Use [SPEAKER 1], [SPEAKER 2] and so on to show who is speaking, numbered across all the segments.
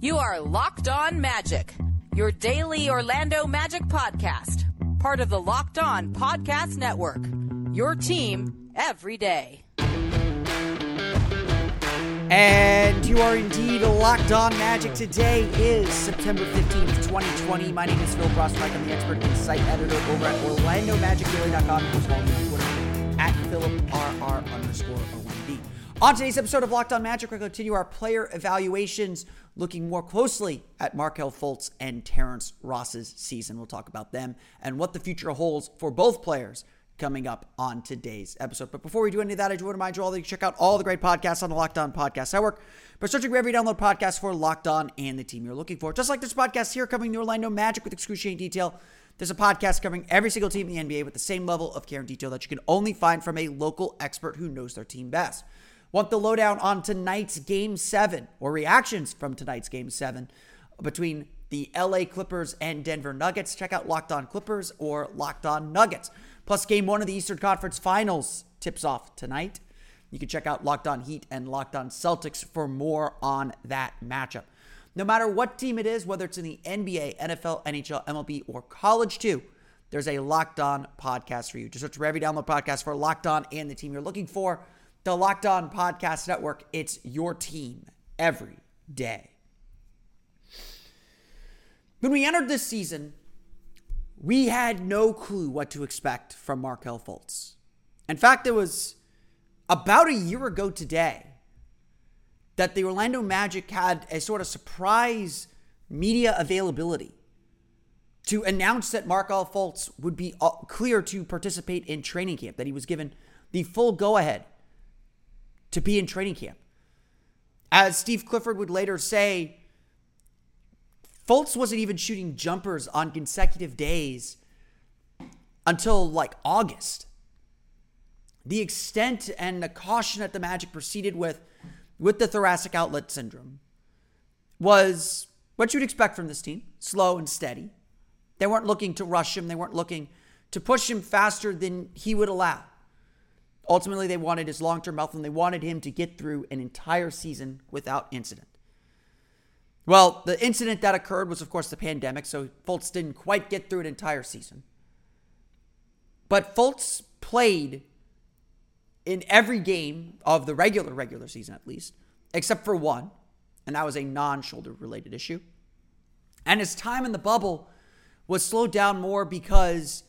[SPEAKER 1] You are Locked On Magic, your daily Orlando Magic podcast, part of the Locked On Podcast Network. Your team every day.
[SPEAKER 2] And you are indeed locked on magic. Today is September 15th, 2020. My name is Philip Rossman-Reich. I'm the expert insight editor over at OrlandoMagicDaily.com. You can follow me on Twitter at PhilipRR underscore OMD. On today's episode of Locked On Magic, we're going to continue our player evaluations, looking more closely at Markelle Fultz and Terrence Ross's season. We'll talk about them and what the future holds for both players coming up on today's episode. But before we do any of that, I do want to remind you all that you check out all the great podcasts on the Locked On Podcast Network by searching wherever you download podcasts for Locked On and the team you're looking for. Just like this podcast here covering the Orlando Magic with excruciating detail, there's a podcast covering every single team in the NBA with the same level of care and detail that you can only find from a local expert who knows their team best. Want the lowdown on tonight's Game 7 or reactions from tonight's Game 7 between the LA Clippers and Denver Nuggets? Check out Locked On Clippers or Locked On Nuggets. Plus, game one of the Eastern Conference Finals tips off tonight. You can check out Locked On Heat and Locked On Celtics for more on that matchup. No matter what team it is, whether it's in the NBA, NFL, NHL, MLB, or college too, there's a Locked On podcast for you. Just search for every download podcast for Locked On and the team you're looking for. The Locked On Podcast Network, it's your team every day. When we entered this season, we had no clue what to expect from Markelle Fultz. In fact, it was about a year ago today that the Orlando Magic had a sort of surprise media availability to announce that Markelle Fultz would be uh, clear to participate in training camp, that he was given the full go ahead to be in training camp. As Steve Clifford would later say, Fultz wasn't even shooting jumpers on consecutive days until like August. The extent and the caution that the Magic proceeded with with the thoracic outlet syndrome was what you'd expect from this team slow and steady. They weren't looking to rush him, they weren't looking to push him faster than he would allow. Ultimately, they wanted his long term health and they wanted him to get through an entire season without incident. Well, the incident that occurred was, of course, the pandemic, so Fultz didn't quite get through an entire season. But Fultz played in every game of the regular, regular season at least, except for one, and that was a non shoulder related issue. And his time in the bubble was slowed down more because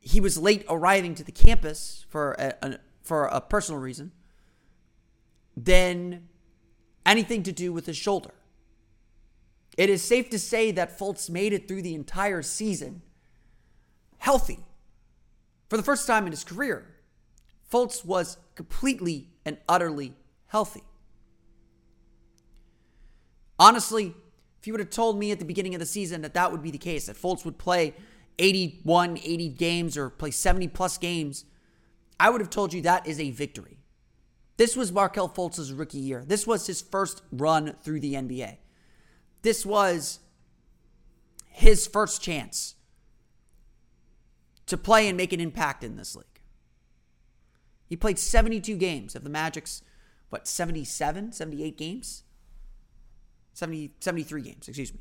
[SPEAKER 2] he was late arriving to the campus for a, a for a personal reason than anything to do with his shoulder. It is safe to say that Fultz made it through the entire season healthy. For the first time in his career, Fultz was completely and utterly healthy. Honestly, if you would have told me at the beginning of the season that that would be the case, that Fultz would play 81, 80 games or play 70 plus games, I would have told you that is a victory. This was Markelle Fultz's rookie year. This was his first run through the NBA this was his first chance to play and make an impact in this league. He played 72 games of the Magic's, what, 77, 78 games? 70, 73 games, excuse me.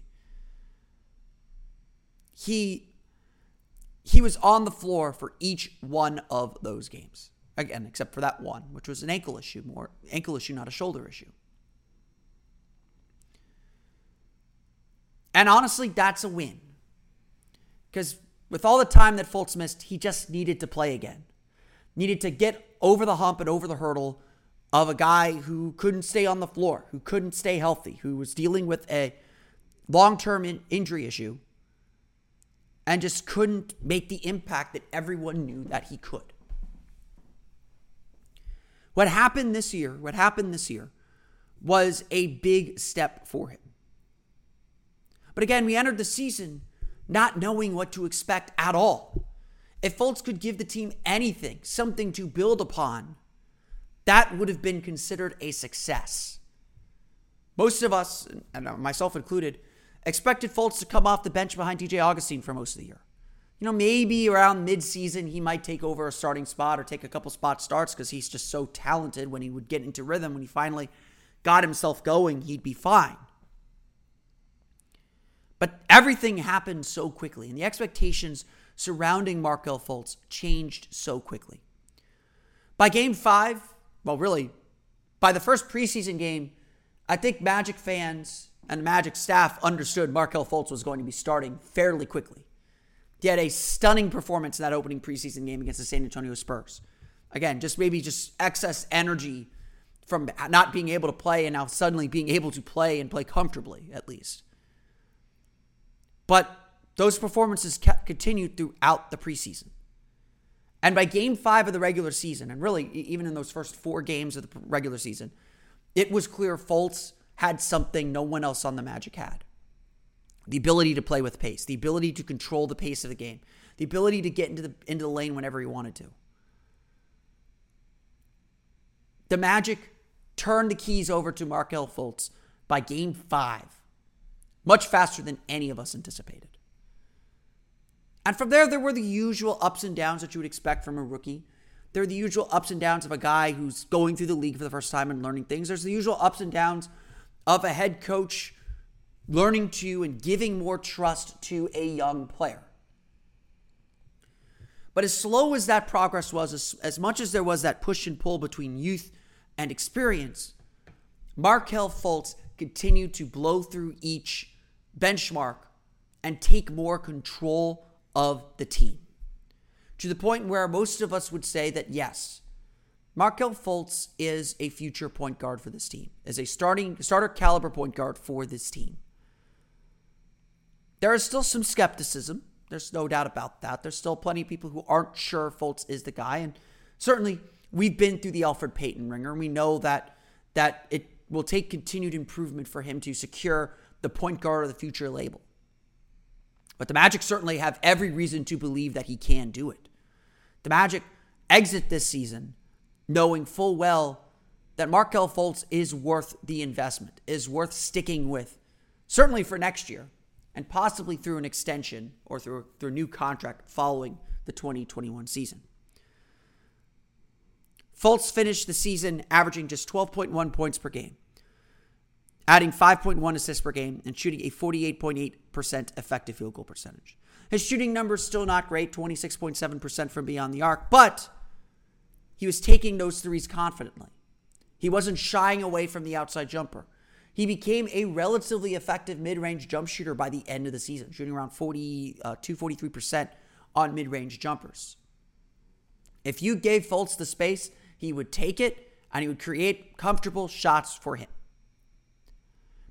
[SPEAKER 2] He he was on the floor for each one of those games. Again, except for that one, which was an ankle issue, more ankle issue, not a shoulder issue. And honestly, that's a win. Because with all the time that Fultz missed, he just needed to play again. Needed to get over the hump and over the hurdle of a guy who couldn't stay on the floor, who couldn't stay healthy, who was dealing with a long term in- injury issue, and just couldn't make the impact that everyone knew that he could. What happened this year, what happened this year was a big step for him. But again, we entered the season not knowing what to expect at all. If Fultz could give the team anything, something to build upon, that would have been considered a success. Most of us, and myself included, expected Fultz to come off the bench behind DJ Augustin for most of the year. You know, maybe around mid-season he might take over a starting spot or take a couple spot starts because he's just so talented. When he would get into rhythm, when he finally got himself going, he'd be fine. But everything happened so quickly, and the expectations surrounding Markelle Fultz changed so quickly. By game five, well, really, by the first preseason game, I think Magic fans and the Magic staff understood Markelle Fultz was going to be starting fairly quickly. He had a stunning performance in that opening preseason game against the San Antonio Spurs. Again, just maybe just excess energy from not being able to play and now suddenly being able to play and play comfortably, at least. But those performances continued throughout the preseason. And by game five of the regular season, and really even in those first four games of the regular season, it was clear Fultz had something no one else on the Magic had the ability to play with pace, the ability to control the pace of the game, the ability to get into the into the lane whenever he wanted to. The Magic turned the keys over to Markelle Fultz by game 5, much faster than any of us anticipated. And from there there were the usual ups and downs that you would expect from a rookie. There are the usual ups and downs of a guy who's going through the league for the first time and learning things. There's the usual ups and downs of a head coach learning to and giving more trust to a young player. But as slow as that progress was, as, as much as there was that push and pull between youth and experience, Markelle Fultz continued to blow through each benchmark and take more control of the team. To the point where most of us would say that yes, Markelle Fultz is a future point guard for this team, is a starting starter caliber point guard for this team. There is still some skepticism. There's no doubt about that. There's still plenty of people who aren't sure Fultz is the guy. And certainly we've been through the Elfrid Payton ringer, and we know that that it will take continued improvement for him to secure the point guard of the future label. But the Magic certainly have every reason to believe that he can do it. The Magic exit this season knowing full well that Markelle Fultz is worth the investment, is worth sticking with, certainly for next year and possibly through an extension or through, through a new contract following the 2021 season. Fultz finished the season averaging just 12.1 points per game, adding 5.1 assists per game, and shooting a 48.8% effective field goal percentage. His shooting numbers still not great, 26.7% from beyond the arc, but he was taking those threes confidently. He wasn't shying away from the outside jumper. He became a relatively effective mid range jump shooter by the end of the season, shooting around 40, uh, 43% on mid range jumpers. If you gave Fultz the space, he would take it and he would create comfortable shots for him.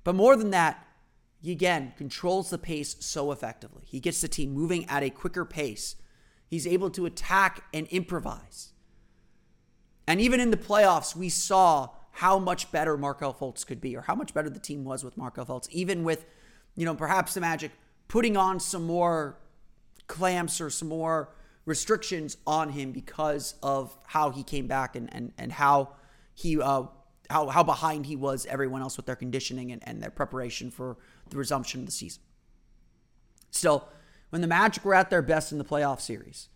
[SPEAKER 2] But more than that, he again controls the pace so effectively. He gets the team moving at a quicker pace. He's able to attack and improvise. And even in the playoffs, we saw how much better Markelle Fultz could be, or how much better the team was with Markelle Fultz, even with, you know, perhaps the Magic putting on some more clamps or some more restrictions on him because of how he came back and and, and how he uh, how how behind he was everyone else with their conditioning and, and their preparation for the resumption of the season. Still, when the Magic were at their best in the playoff series,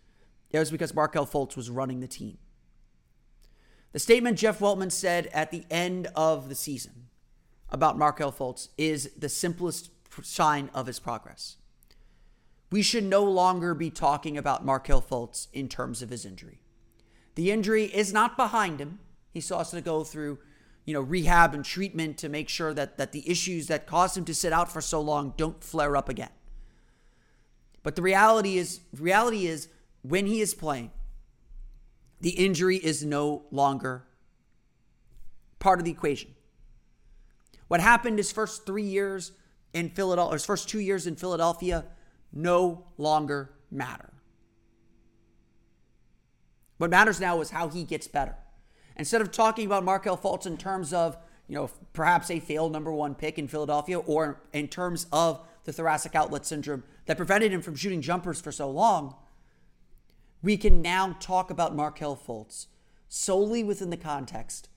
[SPEAKER 2] it was because Markelle Fultz was running the team. The statement Jeff Weltman said at the end of the season about Markelle Fultz is the simplest sign of his progress. We should no longer be talking about Markelle Fultz in terms of his injury. The injury is not behind him. He still has to go through, you know, rehab and treatment to make sure that, that the issues that caused him to sit out for so long don't flare up again. But the reality is, reality is when he is playing, the injury is no longer part of the equation. What happened his first three years in Philadelphia, his first two years in Philadelphia, no longer matter. What matters now is how he gets better. Instead of talking about Markelle Fultz in terms of, you know, perhaps a failed number one pick in Philadelphia or in terms of the thoracic outlet syndrome that prevented him from shooting jumpers for so long, we can now talk about Markelle Fultz solely within the context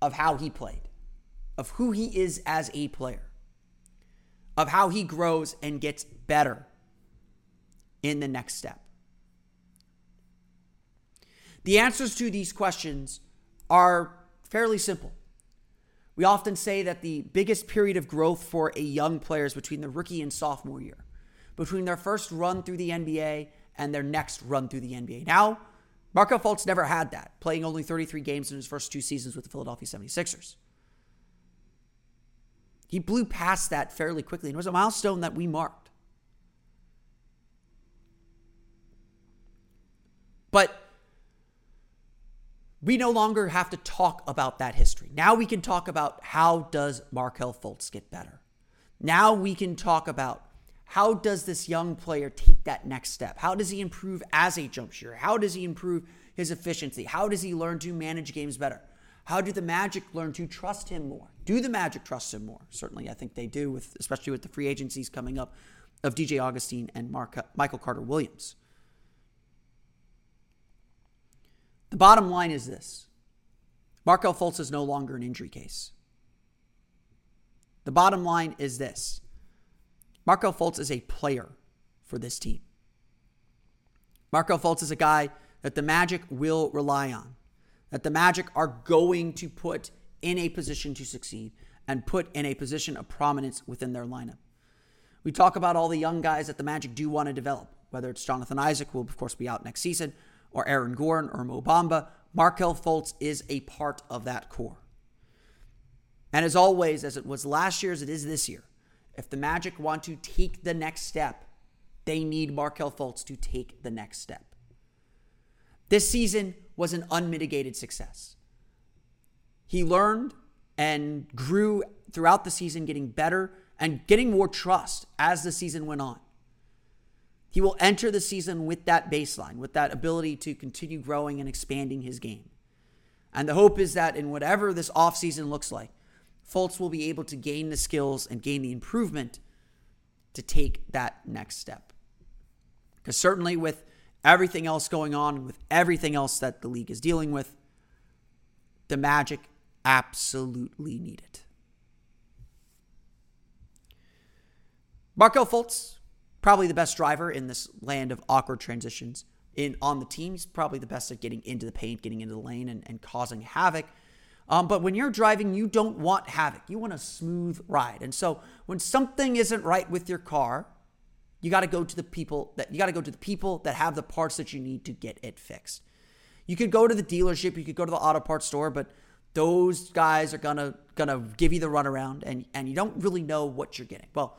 [SPEAKER 2] of how he played, of who he is as a player, of how he grows and gets better in the next step. The answers to these questions are fairly simple. We often say that the biggest period of growth for a young player is between the rookie and sophomore year, between their first run through the NBA and their next run through the NBA. Now, Markelle Fultz never had that, playing only 33 games in his first two seasons with the Philadelphia 76ers. He blew past that fairly quickly, and it was a milestone that we marked. But we no longer have to talk about that history. Now we can talk about how does Markelle Fultz get better. Now we can talk about how does this young player take that next step? How does he improve as a jump shooter? How does he improve his efficiency? How does he learn to manage games better? How do the Magic learn to trust him more? Do the Magic trust him more? Certainly, I think they do, with especially with the free agencies coming up of DJ Augustin and Mark, Michael Carter Williams. The bottom line is this Markelle Fultz is no longer an injury case. The bottom line is this Markelle Fultz is a player for this team. Markelle Fultz is a guy that the Magic will rely on, that the Magic are going to put in a position to succeed and put in a position of prominence within their lineup. We talk about all the young guys that the Magic do want to develop, whether it's Jonathan Isaac, who will, of course, be out next season, or Aaron Gordon or Mo Bamba, Markelle Fultz is a part of that core. And as always, as it was last year, as it is this year, if the Magic want to take the next step, they need Markelle Fultz to take the next step. This season was an unmitigated success. He learned and grew throughout the season, getting better and getting more trust as the season went on. He will enter the season with that baseline, with that ability to continue growing and expanding his game. And the hope is that in whatever this offseason looks like, Fultz will be able to gain the skills and gain the improvement to take that next step. Because certainly, with everything else going on, with everything else that the league is dealing with, the Magic absolutely need it. Markelle Fultz probably the best driver in this land of awkward transitions. In on the team, he's probably the best at getting into the paint, getting into the lane, and, and causing havoc. Um, but when you're driving, you don't want havoc. You want a smooth ride. And so when something isn't right with your car, you got to go to the people that you got to go to the people that have the parts that you need to get it fixed. You could go to the dealership, you could go to the auto parts store, but those guys are gonna gonna give you the runaround, and and you don't really know what you're getting. Well,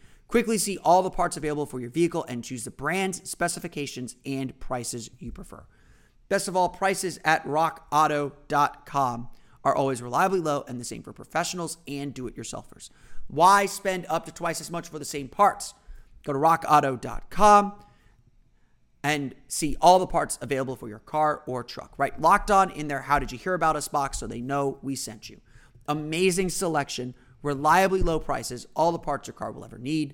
[SPEAKER 2] Quickly see all the parts available for your vehicle and choose the brands, specifications, and prices you prefer. Best of all, prices at rockauto.com are always reliably low and the same for professionals and do it yourselfers. Why spend up to twice as much for the same parts? Go to rockauto.com and see all the parts available for your car or truck, right? Locked on in their How Did You Hear About Us box so they know we sent you. Amazing selection reliably low prices, all the parts your car will ever need.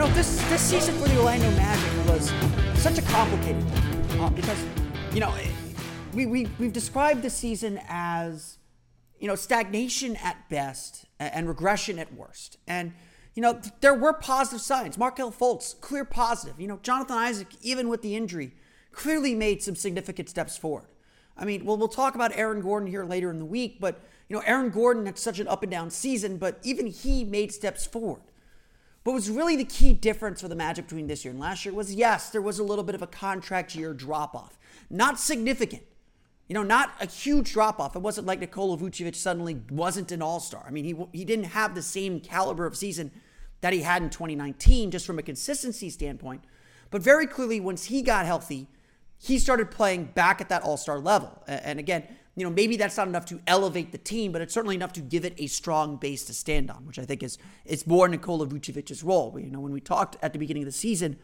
[SPEAKER 2] Know, this this season for the Orlando Magic was such a complicated one uh, because, you know, we, we, we've described the season as, you know, stagnation at best and regression at worst. And, you know, there were positive signs. Markelle Fultz, clear positive. You know, Jonathan Isaac, even with the injury, clearly made some significant steps forward. I mean, well, we'll talk about Aaron Gordon here later in the week, but, you know, Aaron Gordon had such an up and down season, but even he made steps forward. But was really the key difference for the Magic between this year and last year was yes, there was a little bit of a contract year drop off. Not significant. You know, not a huge drop off. It wasn't like Nikola Vucevic suddenly wasn't an all star. I mean, he, he didn't have the same caliber of season that he had in 2019, just from a consistency standpoint. But very clearly, once he got healthy, he started playing back at that all star level. And again, you know, maybe that's not enough to elevate the team, but it's certainly enough to give it a strong base to stand on, which I think is it's more Nikola Vucevic's role. You know, when we talked at the beginning of the season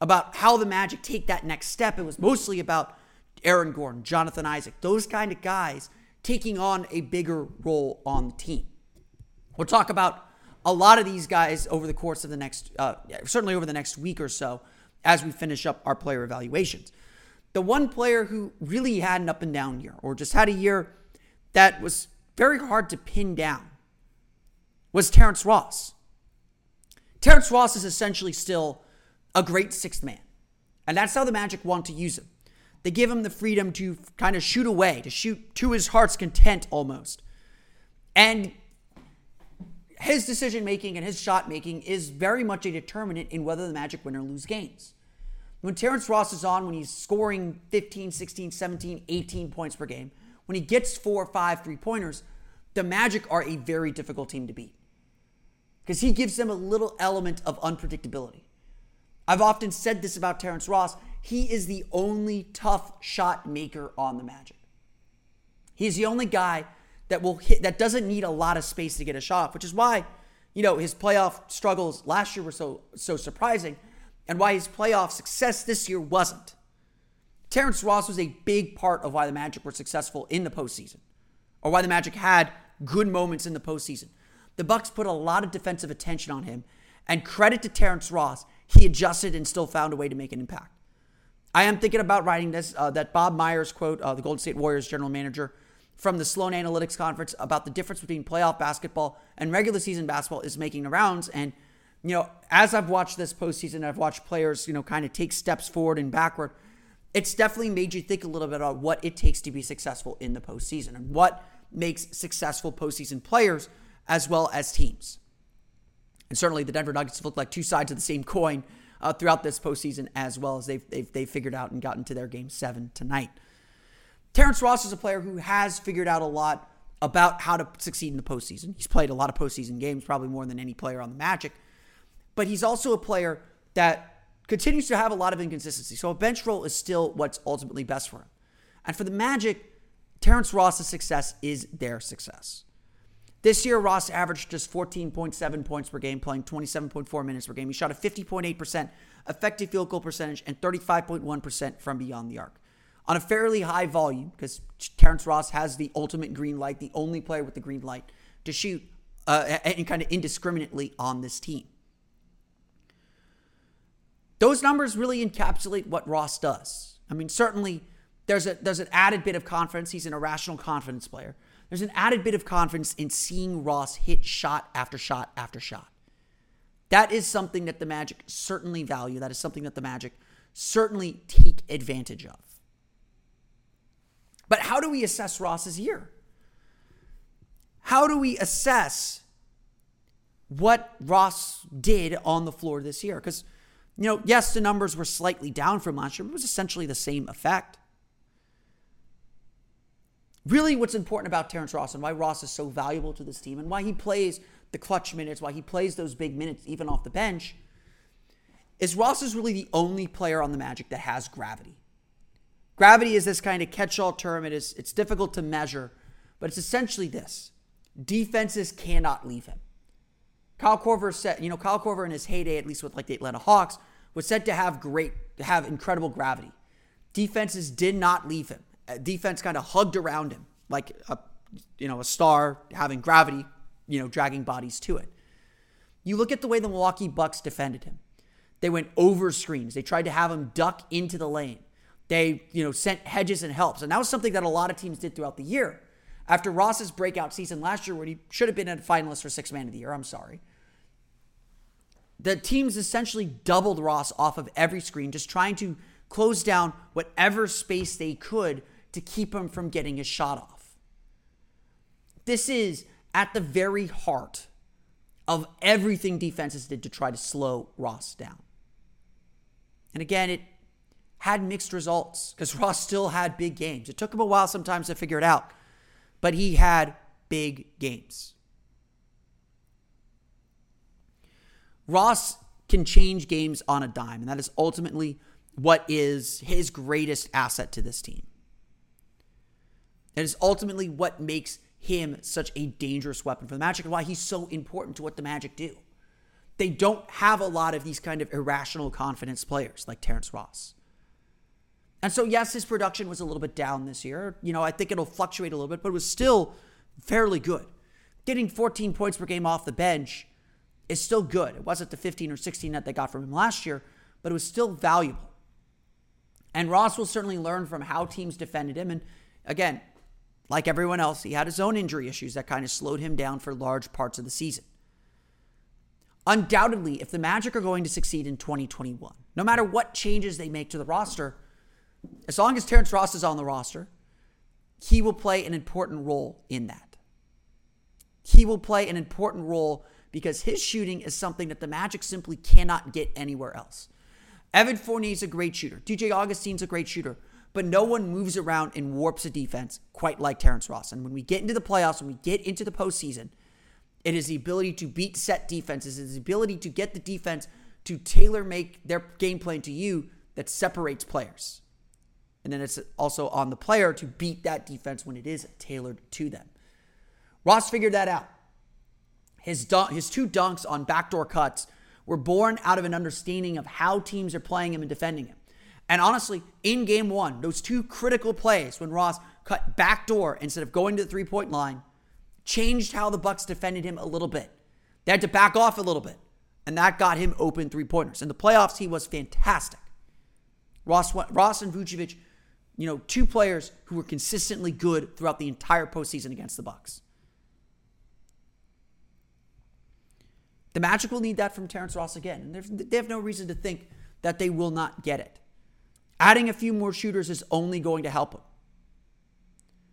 [SPEAKER 2] about how the Magic take that next step, it was mostly about Aaron Gordon, Jonathan Isaac, those kind of guys taking on a bigger role on the team. We'll talk about a lot of these guys over the course of the next, uh, certainly over the next week or so, as we finish up our player evaluations the one player who really had an up and down year, or just had a year that was very hard to pin down, was Terrence Ross. Terrence Ross is essentially still a great sixth man. And that's how the Magic want to use him. They give him the freedom to kind of shoot away, to shoot to his heart's content almost. And his decision making and his shot making is very much a determinant in whether the Magic win or lose games. When Terrence Ross is on, when he's scoring 15, 16, 17, 18 points per game, when he gets four, five, three pointers, the Magic are a very difficult team to beat because he gives them a little element of unpredictability. I've often said this about Terrence Ross. He is the only tough shot maker on the Magic. He's the only guy that will hit that doesn't need a lot of space to get a shot, off, which is why, you know, his playoff struggles last year were so so surprising and why his playoff success this year wasn't. Terrence Ross was a big part of why the Magic were successful in the postseason, or why the Magic had good moments in the postseason. The Bucks put a lot of defensive attention on him, and credit to Terrence Ross, he adjusted and still found a way to make an impact. I am thinking about writing this uh, that Bob Myers quote, uh, the Golden State Warriors general manager, from the Sloan Analytics Conference about the difference between playoff basketball and regular season basketball is making the rounds. And you know, as I've watched this postseason, I've watched players, you know, kind of take steps forward and backward. It's definitely made you think a little bit about what it takes to be successful in the postseason and what makes successful postseason players as well as teams. And certainly the Denver Nuggets look like two sides of the same coin uh, throughout this postseason as well as they've, they've, they've figured out and gotten to their game seven tonight. Terrence Ross is a player who has figured out a lot about how to succeed in the postseason. He's played a lot of postseason games, probably more than any player on the Magic but he's also a player that continues to have a lot of inconsistency. So a bench role is still what's ultimately best for him. And for the Magic, Terrence Ross's success is their success. This year, Ross averaged just 14.7 points per game, playing 27.4 minutes per game. He shot a 50.8% effective field goal percentage and 35.1% from beyond the arc. On a fairly high volume, because Terrence Ross has the ultimate green light, the only player with the green light to shoot uh, and kind of indiscriminately on this team. Those numbers really encapsulate what Ross does. I mean, certainly there's a there's an added bit of confidence. He's an irrational confidence player. There's an added bit of confidence in seeing Ross hit shot after shot after shot. That is something that the Magic certainly value. That is something that the Magic certainly take advantage of. But how do we assess Ross's year? How do we assess what Ross did on the floor this year? Because you know, yes, the numbers were slightly down from last year, but it was essentially the same effect. really what's important about Terrence Ross and why Ross is so valuable to this team and why he plays the clutch minutes, why he plays those big minutes even off the bench, is Ross is really the only player on the Magic that has gravity. Gravity is this kind of catch-all term. It is it's difficult to measure, but it's essentially this. Defenses cannot leave him. Kyle Korver said, you know, Kyle Korver in his heyday, at least with like the Atlanta Hawks, was said to have great, have incredible gravity. Defenses did not leave him. Uh, defense kind of hugged around him like a, you know, a star having gravity, you know, dragging bodies to it. You look at the way the Milwaukee Bucks defended him. They went over screens. They tried to have him duck into the lane. They, you know, sent hedges and helps. And that was something that a lot of teams did throughout the year. After Ross's breakout season last year, where he should have been a finalist for six man of the year, I'm sorry. The teams essentially doubled Ross off of every screen, just trying to close down whatever space they could to keep him from getting his shot off. This is at the very heart of everything defenses did to try to slow Ross down. And again, it had mixed results because Ross still had big games. It took him a while sometimes to figure it out, but he had big games. Ross can change games on a dime, and that is ultimately what is his greatest asset to this team. That is ultimately what makes him such a dangerous weapon for the Magic and why he's so important to what the Magic do. They don't have a lot of these kind of irrational confidence players like Terrence Ross. And so, yes, his production was a little bit down this year. You know, I think it'll fluctuate a little bit, but it was still fairly good. Getting 14 points per game off the bench is still good. It wasn't the 15 or 16 that they got from him last year, but it was still valuable. And Ross will certainly learn from how teams defended him. And again, like everyone else, he had his own injury issues that kind of slowed him down for large parts of the season. Undoubtedly, if the Magic are going to succeed in 2021, no matter what changes they make to the roster, as long as Terrence Ross is on the roster, he will play an important role in that. He will play an important role because his shooting is something that the Magic simply cannot get anywhere else. Evan Fournier is a great shooter. DJ Augustin's a great shooter but no one moves around and warps a defense quite like Terrence Ross. And when we get into the playoffs, when we get into the postseason, it is the ability to beat set defenses, it is the ability to get the defense to tailor make their game plan to you that separates players. And then it's also on the player to beat that defense when it is tailored to them. Ross figured that out. His, his two dunks on backdoor cuts were born out of an understanding of how teams are playing him and defending him. And honestly, in game one, those two critical plays when Ross cut backdoor instead of going to the three point line changed how the Bucks defended him a little bit. They had to back off a little bit, and that got him open three pointers. In the playoffs, he was fantastic. Ross, Ross and Vucevic, you know, two players who were consistently good throughout the entire postseason against the Bucks. The Magic will need that from Terrence Ross again, and they have no reason to think that they will not get it. Adding a few more shooters is only going to help him.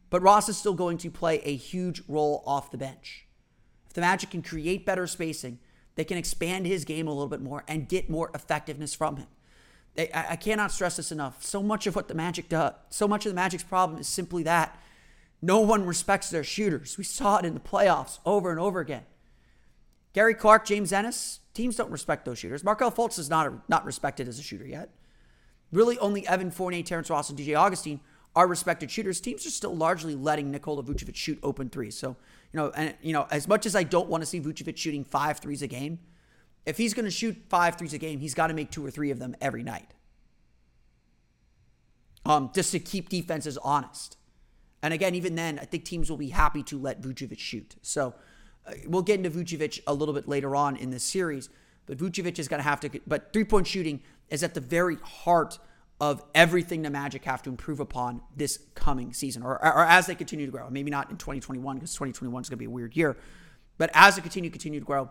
[SPEAKER 2] But Ross is still going to play a huge role off the bench. If the Magic can create better spacing, they can expand his game a little bit more and get more effectiveness from him. They, I, I cannot stress this enough. So much of what the Magic does, so much of the Magic's problem is simply that no one respects their shooters. We saw it in the playoffs over and over again. Gary Clark, James Ennis, teams don't respect those shooters. Markelle Fultz is not, not respected as a shooter yet. Really, only Evan Fournier, Terrence Ross, and DJ Augustin are respected shooters. Teams are still largely letting Nikola Vucevic shoot open threes. So, you know, and you know, as much as I don't want to see Vucevic shooting five threes a game, if he's going to shoot five threes a game, he's got to make two or three of them every night. Um, just to keep defenses honest. And again, even then, I think teams will be happy to let Vucevic shoot. So Uh, we'll get into Vucevic a little bit later on in this series. But Vucevic is going to have to, but three point shooting is at the very heart of everything the Magic have to improve upon this coming season or, or as they continue to grow. Maybe not in 2021 because 2021 is going to be a weird year. But as they continue, continue to grow,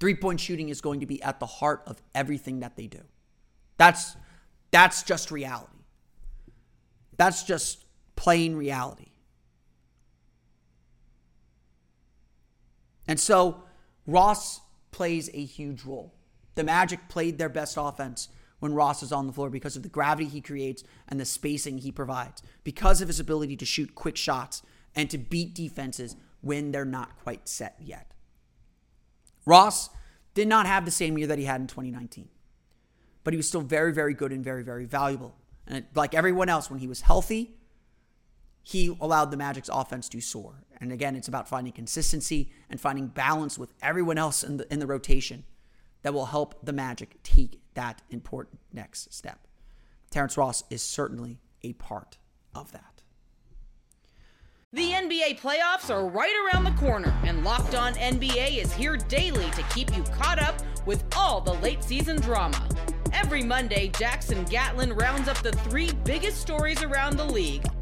[SPEAKER 2] three point shooting is going to be at the heart of everything that they do. That's, that's just reality. That's just plain reality. And so Ross plays a huge role. The Magic played their best offense when Ross is on the floor because of the gravity he creates and the spacing he provides, because of his ability to shoot quick shots and to beat defenses when they're not quite set yet. Ross did not have the same year that he had in 2019, but he was still very, very good and very, very valuable. And like everyone else, when he was healthy, he allowed the Magic's offense to soar. And again, it's about finding consistency and finding balance with everyone else in the, in the rotation that will help the Magic take that important next step. Terrence Ross is certainly a part of that.
[SPEAKER 1] The NBA playoffs are right around the corner, and Locked On NBA is here daily to keep you caught up with all the late season drama. Every Monday, Jackson Gatlin rounds up the three biggest stories around the league,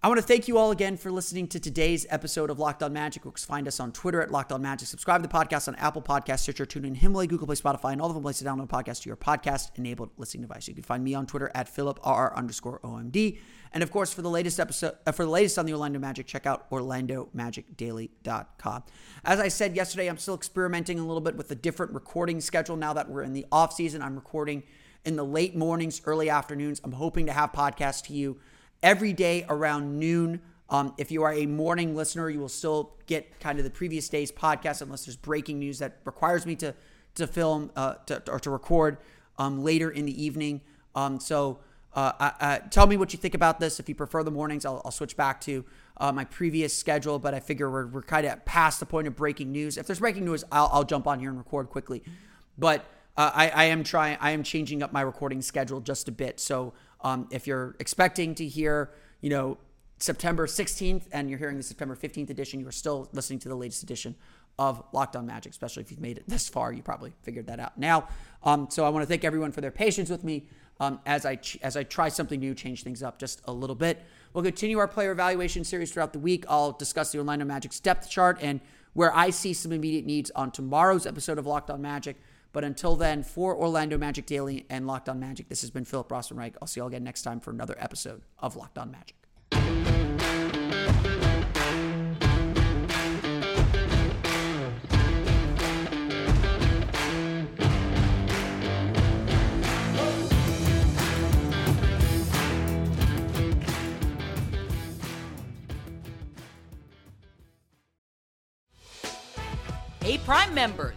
[SPEAKER 2] I want to thank you all again for listening to today's episode of Locked On Magic. Find us on Twitter at Locked On Magic. Subscribe to the podcast on Apple Podcasts, Stitcher, TuneIn, Himalaya, Google Play, Spotify, and all of the places to download podcasts to your podcast-enabled listening device. You can find me on Twitter at PhilipRR underscore OMD. And of course, for the latest episode, uh, for the latest on the Orlando Magic, check out OrlandoMagicDaily.com. As I said yesterday, I'm still experimenting a little bit with a different recording schedule now that we're in the off season. I'm recording in the late mornings, early afternoons. I'm hoping to have podcasts to you every day around noon. Um, if you are a morning listener, you will still get kind of the previous day's podcast unless there's breaking news that requires me to to film uh, to, or to record um, later in the evening. Um, so uh, uh, tell me what you think about this. If you prefer the mornings, I'll, I'll switch back to uh, my previous schedule. But I figure we're, we're kind of past the point of breaking news. If there's breaking news, I'll, I'll jump on here and record quickly. But uh, I, I am trying. I am changing up my recording schedule just a bit. So um, if you're expecting to hear, you know, September 16th and you're hearing the September 15th edition, you're still listening to the latest edition of Locked On Magic, especially if you've made it this far. You probably figured that out now. Um, so I want to thank everyone for their patience with me um, as I ch- as I try something new, change things up just a little bit. We'll continue our player evaluation series throughout the week. I'll discuss the Orlando Magic's depth chart and where I see some immediate needs on tomorrow's episode of Locked On Magic. But until then, for Orlando Magic Daily and Locked On Magic, this has been Philip Rossman-Reich. I'll see you all again next time for another episode of Locked On Magic.
[SPEAKER 1] Hey, Prime members,